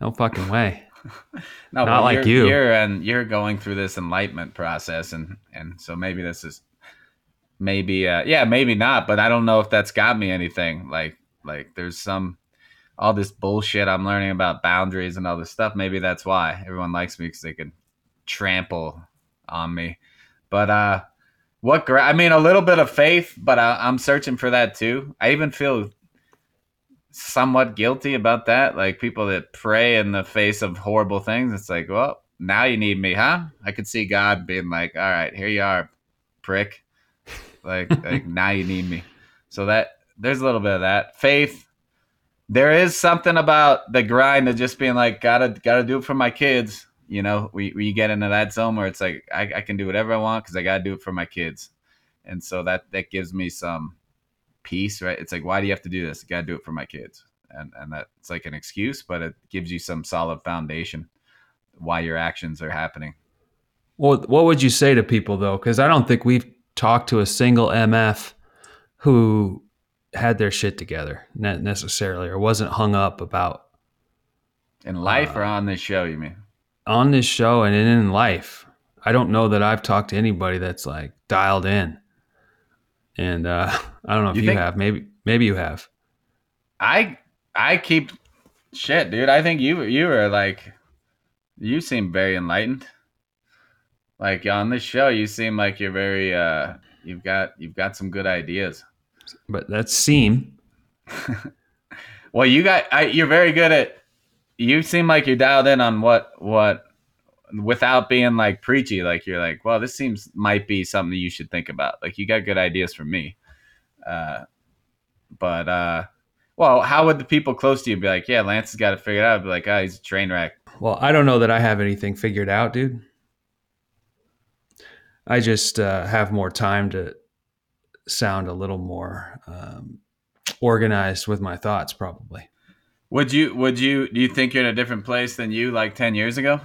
No fucking way. No, Not like you're, you. You're and you're going through this enlightenment process, and and so maybe this is maybe uh, yeah, maybe not. But I don't know if that's got me anything. Like like there's some all this bullshit I'm learning about boundaries and all this stuff. Maybe that's why everyone likes me because they can trample on me. But uh, what gra- I mean, a little bit of faith, but I, I'm searching for that too. I even feel somewhat guilty about that. Like people that pray in the face of horrible things. It's like, well, now you need me, huh? I could see God being like, all right, here you are, prick. Like, like now you need me. So that there's a little bit of that faith. There is something about the grind of just being like, gotta gotta do it for my kids. You know, we we get into that zone where it's like I, I can do whatever I want because I gotta do it for my kids, and so that that gives me some peace, right? It's like, why do you have to do this? I gotta do it for my kids, and and that it's like an excuse, but it gives you some solid foundation why your actions are happening. Well, what would you say to people though? Because I don't think we've talked to a single MF who had their shit together necessarily, or wasn't hung up about In life or uh, on this show, you mean? on this show and in life. I don't know that I've talked to anybody that's like dialed in. And uh, I don't know if You you, have. Maybe maybe you have. I I keep shit, dude. I think you you were like you seem very enlightened. Like on this show, you seem like you're very uh you've got you've got some good ideas. But that's seem. Well, you got I, you're very good at you seem like you're dialed in on what what without being like preachy like you're like, well, this seems might be something you should think about. Like you got good ideas for me. Uh but uh well, how would the people close to you be like, yeah, Lance has got to figure it out? I'd be like, ah, he's a train wreck. Well, I don't know that I have anything figured out, dude. I just uh, have more time to sound a little more um, organized with my thoughts, probably. Would you would you do you think you're in a different place than you like 10 years ago?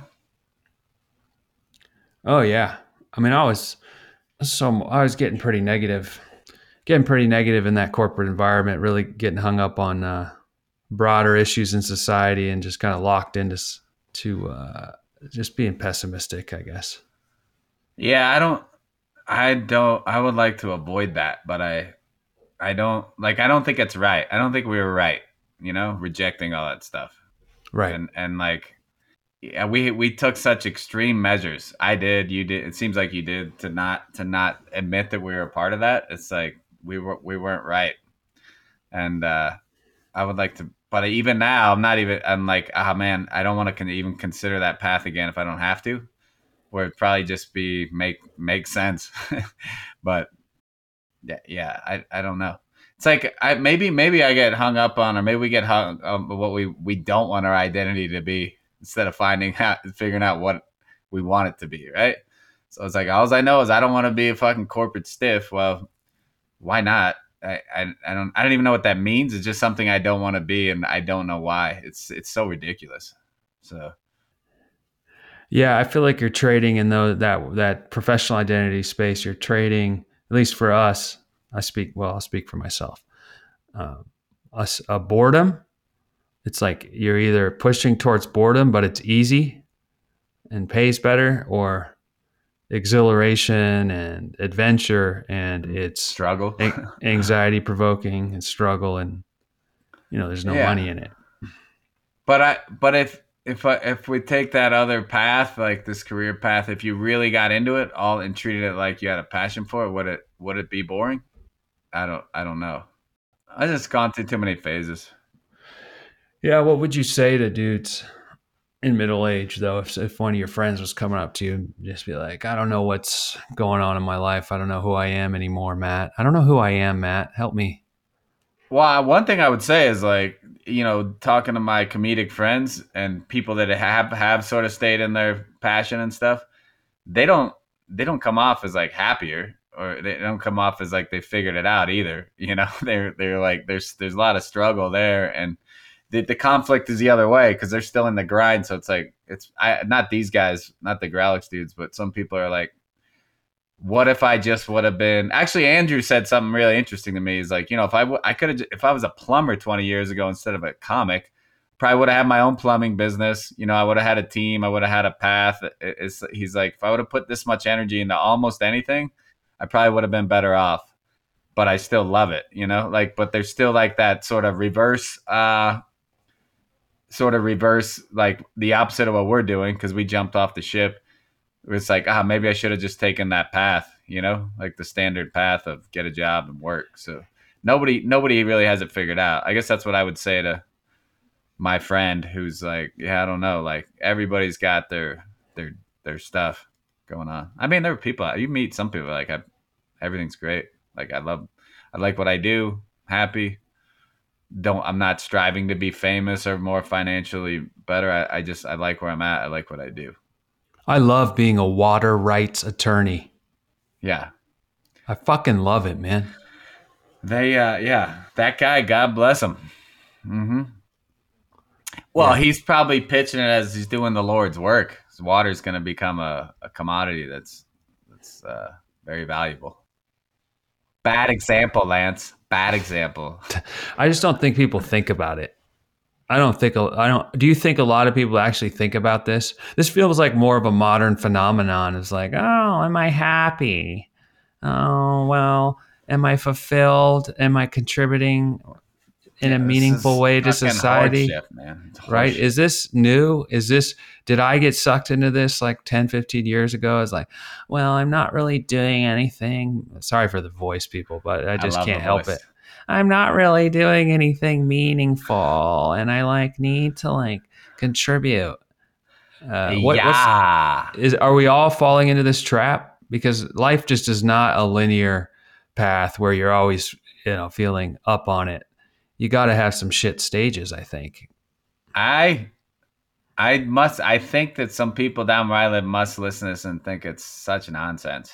Oh yeah. I mean, I was so I was getting pretty negative, getting pretty negative in that corporate environment. Really getting hung up on uh, broader issues in society and just kind of locked into to uh, just being pessimistic, I guess. Yeah, I don't I don't I would like to avoid that, but I I don't like I don't think it's right. I don't think we were right, you know, rejecting all that stuff. Right. And and like yeah, we we took such extreme measures. I did, you did. It seems like you did to not to not admit that we were a part of that. It's like we were we weren't right. And uh I would like to but even now I'm not even I'm like, ah man, I don't want to con- even consider that path again if I don't have to where it'd probably just be make make sense. but yeah, yeah, I, I don't know. It's like I maybe maybe I get hung up on, or maybe we get hung on what we we don't want our identity to be instead of finding out figuring out what we want it to be, right? So it's like all I know is I don't want to be a fucking corporate stiff. Well, why not? I, I, I don't I don't even know what that means. It's just something I don't want to be, and I don't know why. It's it's so ridiculous. So Yeah, I feel like you're trading in the, that that professional identity space. You're trading, at least for us. I speak well. I'll speak for myself. Uh, us a boredom. It's like you're either pushing towards boredom, but it's easy and pays better, or exhilaration and adventure, and mm. it's struggle. anxiety provoking and struggle, and you know there's no Yeah. money in it. But I but if if I, if we take that other path, like this career path, if you really got into it all and treated it like you had a passion for it, would it would it be boring? I don't I don't know. I just gone through too many phases. Yeah, what would you say to dudes in middle age though? If if one of your friends was coming up to you, just be like, "I don't know what's going on in my life. I don't know who I am anymore, Matt. I don't know who I am, Matt. Help me." Well, one thing I would say is like you know talking to my comedic friends and people that have have sort of stayed in their passion and stuff, they don't they don't come off as like happier or they don't come off as like they figured it out either. You know, they're they're like there's there's a lot of struggle there, and the, the conflict is the other way because they're still in the grind. So it's like it's I not these guys, not the Grawlix dudes, but some people are like, what if I just would have been? Actually, Andrew said something really interesting to me. He's like, you know, if I w- I could have if I was a plumber 20 years ago instead of a comic, probably would have had my own plumbing business. You know, I would have had a team. I would have had a path. It- it's, he's like, if I would have put this much energy into almost anything, I probably would have been better off. But I still love it, you know. Like, but there's still like that sort of reverse, uh, sort of reverse, like the opposite of what we're doing because we jumped off the ship. It's like, ah, maybe I should have just taken that path, you know, like the standard path of get a job and work. So nobody, nobody really has it figured out. I guess that's what I would say to my friend who's like, yeah, I don't know, like everybody's got their their their stuff going on. I mean, there are people you meet some people like I, everything's great. Like I love, I like what I do. Happy. Don't I'm not striving to be famous or more financially better. I, I just I like where I'm at. I like what I do. I love being a water rights attorney. Yeah. I fucking love it, man. They uh yeah, that guy, God bless him. Mm-hmm. Well, Yeah. he's probably pitching it as he's doing the Lord's work. His water's gonna become a, a commodity that's that's uh, very valuable. Bad example, Lance. Bad example. I just don't think people think about it. I don't think I don't. Do you think a lot of people actually think about this? This feels like more of a modern phenomenon. It's like, oh, am I happy? Oh, well, am I fulfilled? Am I contributing in Yeah, a meaningful way to society? man. Right horseshit. is this new is this did i get sucked into this like 10 15 years ago it's like well i'm not really doing anything sorry for the voice people but i just love can't help voice. it i'm not really doing anything meaningful and i like need to like contribute uh, what, yeah. is are we all falling into this trap because life just is not a linear path where you're always you know feeling up on it you got to have some shit stages i think I I must I think that some people down where I live must listen to this and think it's such nonsense.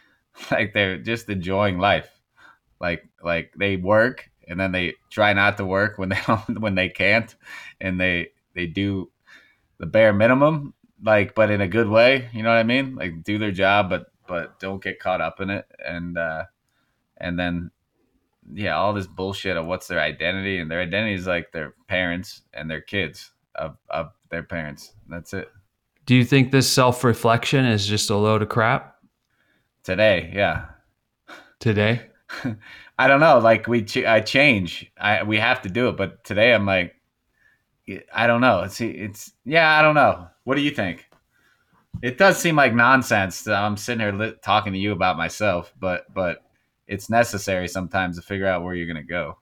like they're just enjoying life. Like like they work and then they try not to work when they don't when they can't and they they do the bare minimum like but in a good way, you know what I mean? Like do their job but but don't get caught up in it and uh and then yeah, all this bullshit of what's their identity, and their identity is like their parents and their kids of, of their parents. That's it. Do you think this self reflection is just a load of crap Today, yeah. today? I don't know. Like we, ch- I change. I we have to do it, but today I'm like, I don't know. It's it's yeah. I don't know. What do you think? It does seem like nonsense. That I'm sitting here li- talking to you about myself, but but it's necessary sometimes to figure out where you're gonna go.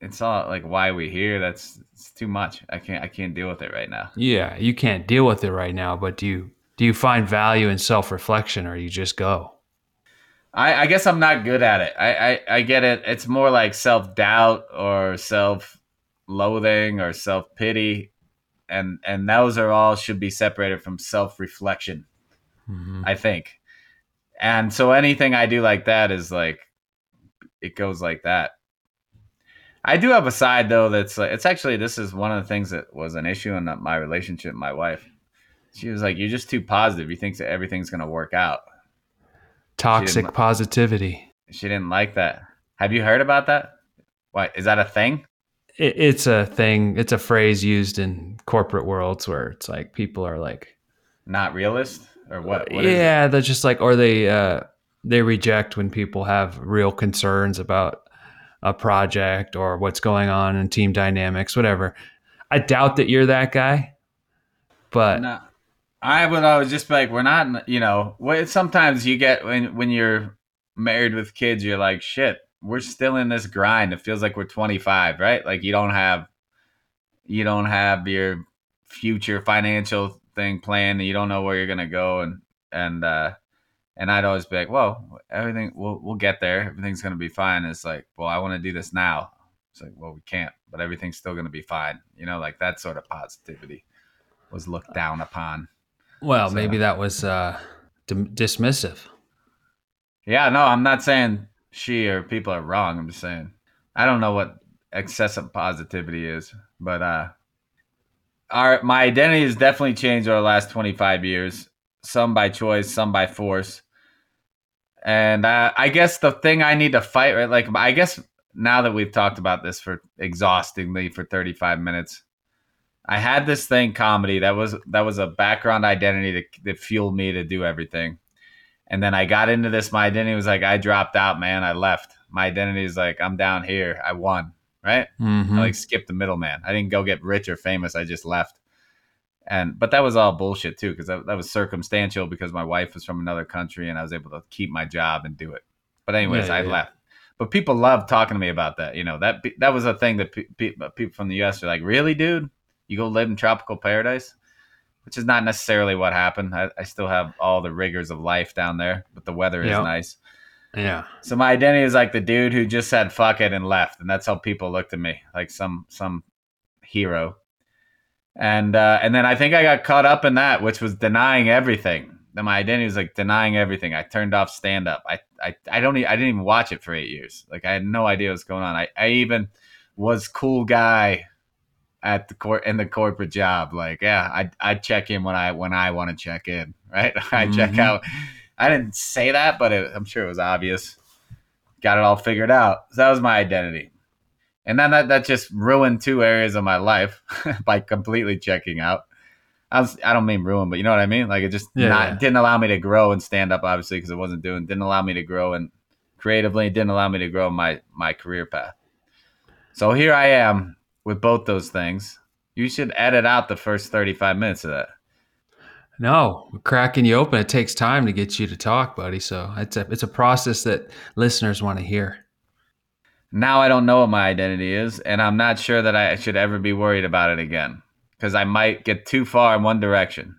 It's all like why we here. That's it's too much. I can't I can't deal with it right now. Yeah, you can't deal with it right now, but do you do you find value in self reflection or you just go? I, I guess I'm not good at it. I, I, I get it. It's more like self doubt or self loathing or self pity, and and those are all should be separated from self reflection. Mhm. I think, and so anything I do like that is like it goes like that. I do have a side though that's like it's actually this is one of the things that was an issue in my relationship with my wife. She was like, "You're just too positive. You think that everything's gonna work out." Toxic didn't- positivity. She didn't like that. Have you heard about that? What is that a thing? It, it's a thing. It's a phrase used in corporate worlds where it's like people are like, Not realist or what? what yeah, they're just like, or they uh, they reject when people have real concerns about a project or what's going on in team dynamics, whatever. I doubt that you're that guy, but No. I would always just be like, we're not, you know, what sometimes you get when when you're married with kids, you're like, shit, we're still in this grind. It feels like we're 25, right? Like you don't have, you don't have your future financial thing planned. And you don't know where you're gonna go, and and uh, and I'd always be like, well, everything, we'll we'll get there. Everything's gonna be fine. It's like, well, I want to do this now. It's like, well, we can't, but everything's still gonna be fine. You know, like that sort of positivity was looked down upon. well, So- maybe that was uh, dim- dismissive. Yeah, no, I'm not saying she or people are wrong. I'm just saying I don't know what excessive positivity is, but uh our my identity has definitely changed over the last 25 years. Some by choice, some by force. And uh, I guess the thing I need to fight, right? Like, I guess now that we've talked about this for exhaustingly for 35 minutes, I had this thing comedy that was that was a background identity that, that fueled me to do everything. And then I got into this. My identity was like, I dropped out, man. I left. My identity is like, I'm down here. I won, right? Mhm. I like skipped the middleman. I didn't go get rich or famous. I just left. And but that was all bullshit too, because that, that was circumstantial because my wife was from another country and I was able to keep my job and do it. But anyways, Yeah, I yeah, left. But people love talking to me about that. You know that that was a thing that pe- pe- people from the U.S. are like, "Really, dude? You go live in tropical paradise?" Which is not necessarily what happened. I, I still have all the rigors of life down there, but the weather is nice. Yeah. So my identity is like the dude who just said fuck it and left, and that's how people looked at me, like some some hero. And uh, and then I think I got caught up in that, which was denying everything. Then my identity was like denying everything. I turned off stand up. I I I don't I didn't even watch it for eight years. Like I had no idea what's going on. I I even was cool guy at the court in the corporate job. Like yeah, I I check in when I when I want to check in. Right, I check Mhm. out. I didn't say that, but it, I'm sure it was obvious got it all figured out. So that was my identity. And then that, that just ruined two areas of my life by completely checking out. I, was, I don't mean ruin, but you know what I mean? Like it just Yeah, not, yeah. didn't allow me to grow and stand up, obviously, because it wasn't doing, didn't allow me to grow and creatively, it didn't allow me to grow my, my career path. So here I am with both those things. You should edit out the first 35 minutes of that. No, cracking you open. It takes time to get you to talk, buddy. So it's a it's a process that listeners want to hear. now I don't know what my identity is, and I'm not sure that I should ever be worried about it again because I might get too far in one direction.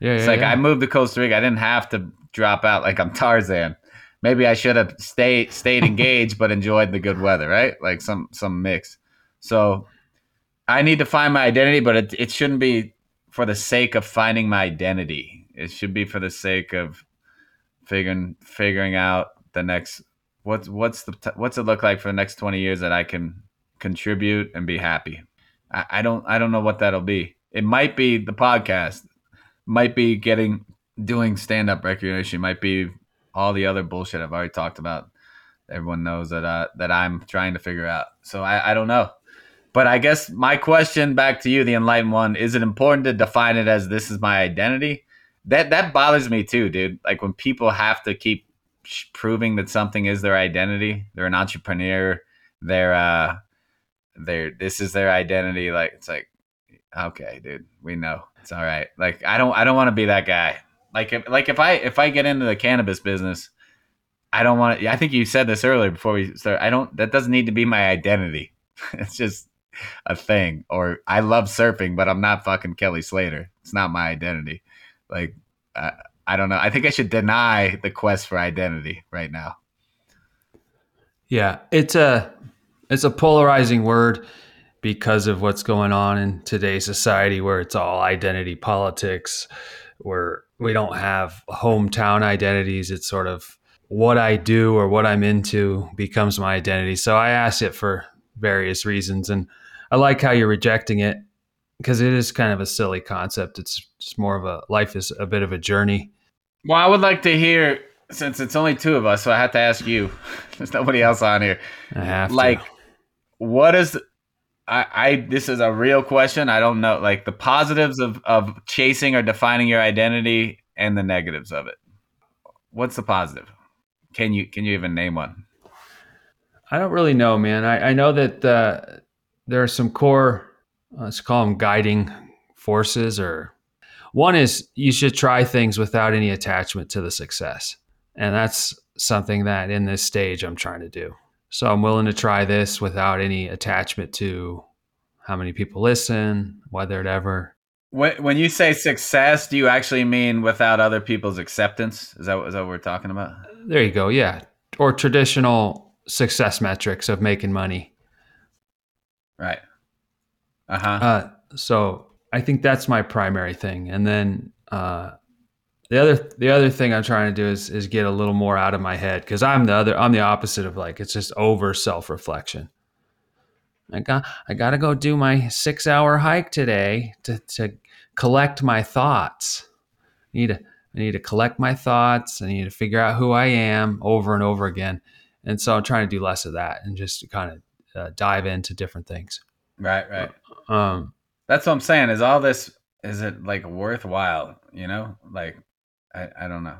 Yeah, It's yeah, like yeah. I moved to Costa Rica. I didn't have to drop out like I'm Tarzan. Maybe I should have stayed stayed engaged but enjoyed the good weather, right? Like some some mix. So I need to find my identity, but it it shouldn't be for the sake of finding my identity. It should be for the sake of figuring figuring out the next what's what's the what's it look like for the next 20 years that I can contribute and be happy. I, I don't I don't know what that'll be. It might be the podcast, might be getting doing stand up recreation, might be all the other bullshit I've already talked about. Everyone knows that uh, that I'm trying to figure out. So I, I don't know. But I guess my question back to you, the enlightened one, is it important to define it as this is my identity? That that bothers me too, dude. Like when people have to keep proving that something is their identity. They're an entrepreneur. They're uh, they're this is their identity. Like it's like, okay, dude, we know it's all right. Like I don't I don't want to be that guy. Like if like if I if I get into the cannabis business, I don't want to. I think you said this earlier before we start. I don't. That doesn't need to be my identity. it's just a thing. Or I love surfing, but I'm not fucking Kelly Slater. It's not my identity. Like uh, I don't know. I think I should deny the quest for identity right now. Yeah, it's a it's a polarizing word because of what's going on in today's society where it's all identity politics where we don't have hometown identities it's sort of what I do or what I'm into becomes my identity so I ask it for various reasons and I like how you're rejecting it because it is kind of a silly concept it's just more of a life is a bit of a journey Well, I would like to hear since it's only two of us, so I have to ask you. There's nobody else on here. I have like to. what is I, I this is a real question i don't know like the positives of of chasing or defining your identity and the negatives of it what's the positive can you can you even name one I don't really know, man. I, I know that uh, there are some core, let's call them guiding forces, or one is you should try things without any attachment to the success. And that's something that in this stage I'm trying to do. So I'm willing to try this without any attachment to how many people listen, whether it ever. when, when you say success do you actually mean without other people's acceptance is that, is that what we're talking about There you go. Yeah. Or traditional success metrics of making money. Right uh-huh Uh, so I think that's my primary thing. And then uh, the other the other thing I'm trying to do is is get a little more out of my head because I'm the other I'm the opposite of like it's just over self reflection. I got I got to go do my six hour hike today to to collect my thoughts. I need to I need to collect my thoughts. I need to figure out who I am over and over again. And so I'm trying to do less of that and just kind of uh, dive into different things. Right, right. Um, That's what I'm saying. Is all this is it like worthwhile? You know, like I, I don't know.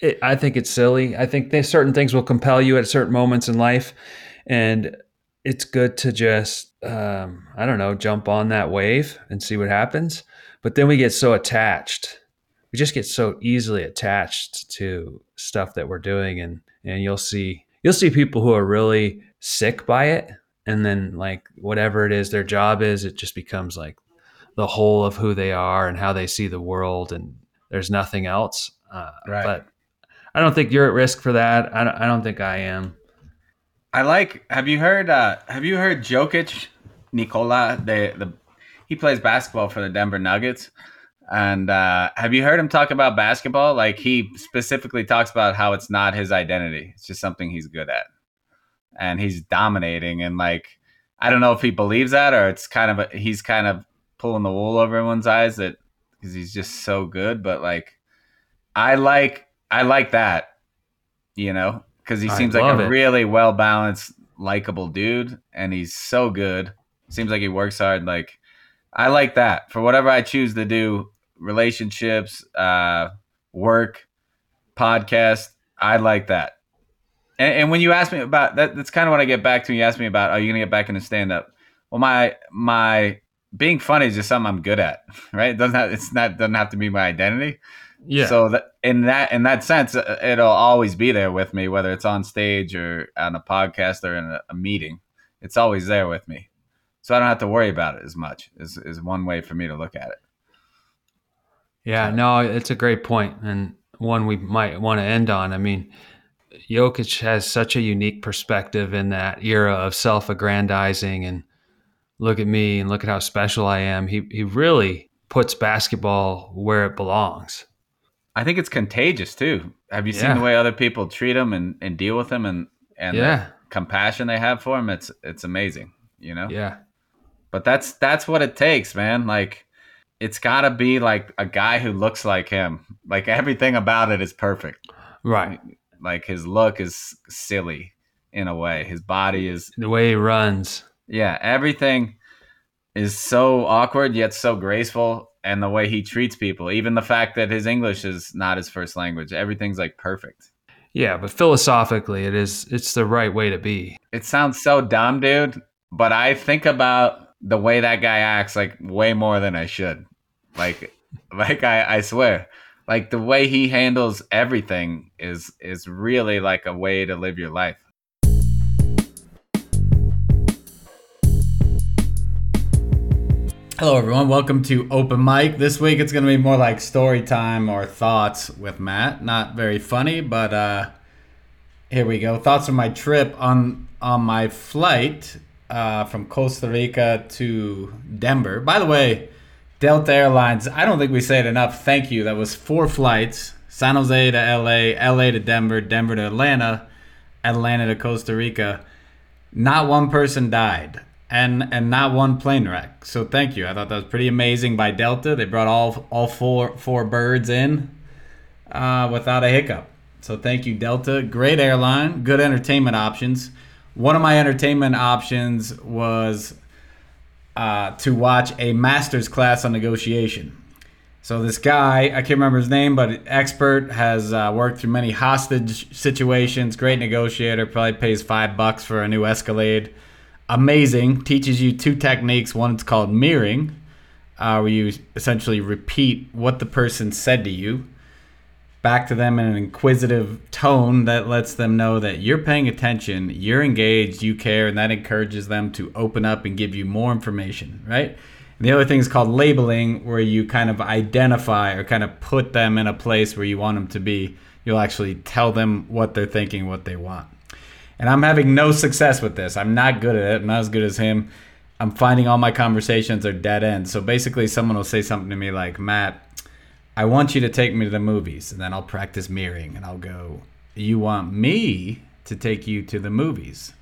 it, I think it's silly. I think there's certain things will compel you at certain moments in life, and it's good to just um, I don't know jump on that wave and see what happens. But then we get so attached. We just get so easily attached to stuff that we're doing, and and you'll see you'll see people who are really sick by it, and then like whatever it is their job is, it just becomes like the whole of who they are and how they see the world, and there's nothing else. Uh, Right. But I don't think you're at risk for that. I don't, I don't think I am. I like. Have you heard? uh Have you heard Jokic, Nikola? The the he plays basketball for the Denver Nuggets. And uh, have you heard him talk about basketball? Like he specifically talks about how it's not his identity; it's just something he's good at, and he's dominating. And like, I don't know if he believes that or it's kind of a, he's kind of pulling the wool over everyone's eyes that because he's just so good. But like, I like I like that, you know, because he I seems like a it. really well balanced, likable dude, and he's so good. Seems like he works hard. Like I like that for whatever I choose to do, relationships, uh, work, podcast. I like that. And, and when you ask me about that, that's kind of what I get back to. When you ask me about, are you gonna get back into stand up? Well, my my being funny is just something I'm good at, right? It doesn't have, it's not doesn't have to be my identity. Yeah. So that in that in that sense, uh, it'll always be there with me, whether it's on stage or on a podcast or in a, a meeting. It's always there with me, so I don't have to worry about it as much. Is is one way for me to look at it. Yeah, no, it's a great point and one we might want to end on. I mean, Jokic has such a unique perspective in that era of self-aggrandizing and look at me and look at how special I am. He he really puts basketball where it belongs. I think it's contagious too. Have you seen the way other people treat him and, and deal with him and and the Yeah. compassion they have for him? It's it's amazing, you know. Yeah. But that's that's what it takes, man. Like it's got to be like a guy who looks like him. Like everything about it is perfect. Right. Like his look is silly in a way. His body is The way he runs. yeah, everything is so awkward yet so graceful and the way he treats people, even the fact that his English is not his first language. Everything's like perfect. Yeah, but philosophically it is it's the right way to be. It sounds so dumb, dude, but I think about the way that guy acts like way more than I should. Like like I, I swear. Like the way he handles everything is is really like a way to live your life. Hello, everyone. Welcome to Open Mic. This week it's going to be more like story time or thoughts with Matt. Not very funny, but uh, here we go. Thoughts on my trip on on my flight uh, from Costa Rica to Denver. By the way, Delta Airlines. I don't think we say it enough. Thank you. That was four flights: San Jose to LA, LA to Denver, Denver to Atlanta, Atlanta to Costa Rica. Not one person died, and and not one plane wreck. So thank you. I thought that was pretty amazing by Delta. They brought all all four four birds in uh, without a hiccup. So thank you, Delta. Great airline, good entertainment options. One of my entertainment options was uh, to watch a master's class on negotiation. So this guy, I can't remember his name, but expert has uh, worked through many hostage situations. Great negotiator. Probably pays five bucks for a new Escalade. Amazing. Teaches you two techniques. One is called mirroring, uh, where you essentially repeat what the person said to you back to them in an inquisitive tone that lets them know that you're paying attention, you're engaged, you care, and that encourages them to open up and give you more information, right? And the other thing is called labeling, where you kind of identify or kind of put them in a place where you want them to be. You'll actually tell them what they're thinking, what they want. And I'm having no success with this. I'm not good at it. I'm not as good as him. I'm finding all my conversations are dead ends. So basically, someone will say something to me like, Matt, I want you to take me to the movies, and then I'll practice mirroring, and I'll go, you want me to take you to the movies?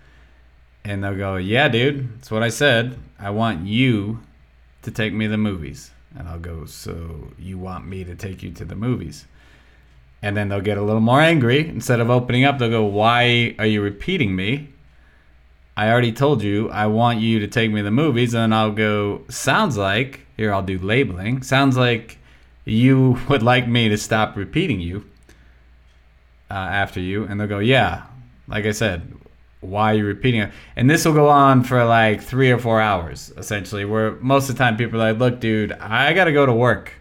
And they'll go, yeah, dude, that's what I said. I want you to take me to the movies. And I'll go, so you want me to take you to the movies? And then they'll get a little more angry. Instead of opening up, they'll go, why are you repeating me? I already told you I want you to take me to the movies, and I'll go, sounds like, here I'll do labeling, sounds like you would like me to stop repeating you uh, after you. And they'll go, yeah, like I said, why are you repeating it? And this will go on for like three or four hours, essentially, where most of the time people are like, look, dude, I got to go to work.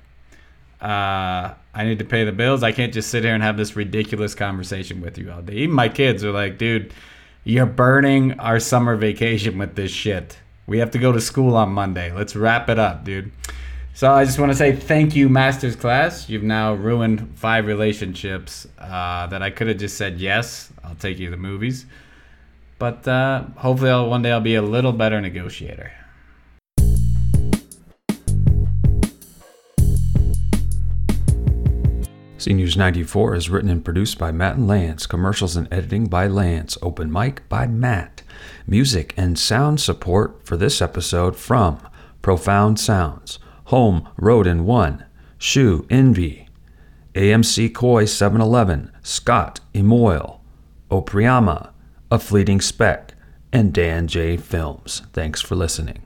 Uh, I need to pay the bills. I can't just sit here and have this ridiculous conversation with you all day. Even my kids are like, dude, you're burning our summer vacation with this shit. We have to go to school on Monday. Let's wrap it up, dude. So I just want to say thank you, Masters Class. You've now ruined five relationships uh, that I could have just said yes. I'll take you to the movies, but uh, hopefully, I'll, one day I'll be a little better negotiator. Seniors 94 is written and produced by Matt and Lance. Commercials and editing by Lance. Open mic by Matt. Music and sound support for this episode from Profound Sounds, Home Road 1, Shoe Envy, AMC Koi 711, Scott Emoil, Opriama, A Fleeting Speck, and Dan J Films. Thanks for listening.